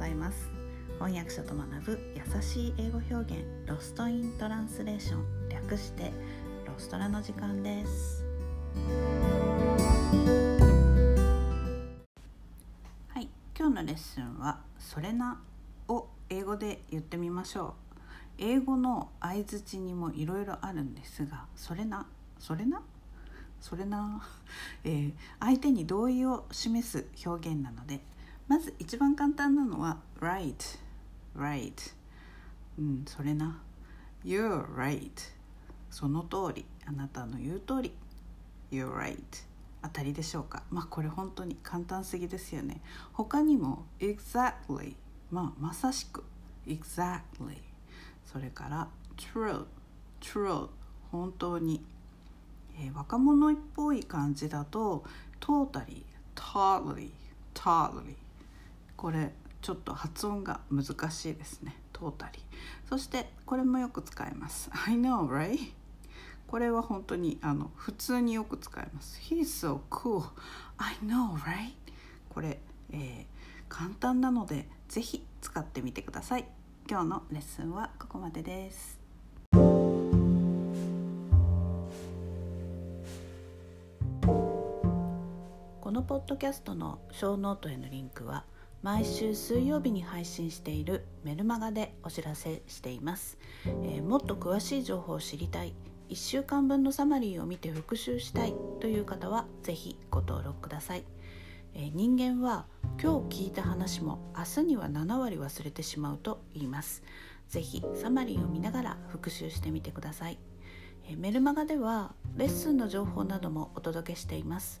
ざいます。翻訳者と学ぶ優しい英語表現ロストイントランスレーション。略してロストラの時間です。はい今日のレッスンはそれなを英語で言ってみましょう。英語の相づちにもいろいろあるんですがそれなそれな？それな、えー、相手に同意を示す表現なので一番簡単なのは right right. うんそれな。you're right. その通り。あなたの言う通り。you're right. 当たりでしょうか？まあこれ本当に簡単すぎですよね。他にも exactly. まあまさしく。exactly. それから true. true. 本当に、えー、若者っぽい感じだと totally totally totally. これちょっと発音が難しいですね。トータリー。そしてこれもよく使います。I know right? これは本当にあの普通によく使います。He's so cool. I know right? これ、えー、簡単なのでぜひ使ってみてください。今日のレッスンはここまでです。このポッドキャストのショーノートへのリンクは「毎週水曜日に配信しているメルマガでお知らせしています、えー、もっと詳しい情報を知りたい。1週間分のサマリーを見て復習したい。という方は是非ご登録ください、えー、人間は今日聞いた話も明日には7割忘れてしまうと言います。是非サマリーを見ながら復習してみてください。メルマガではレッスンの情報などもお届けしています。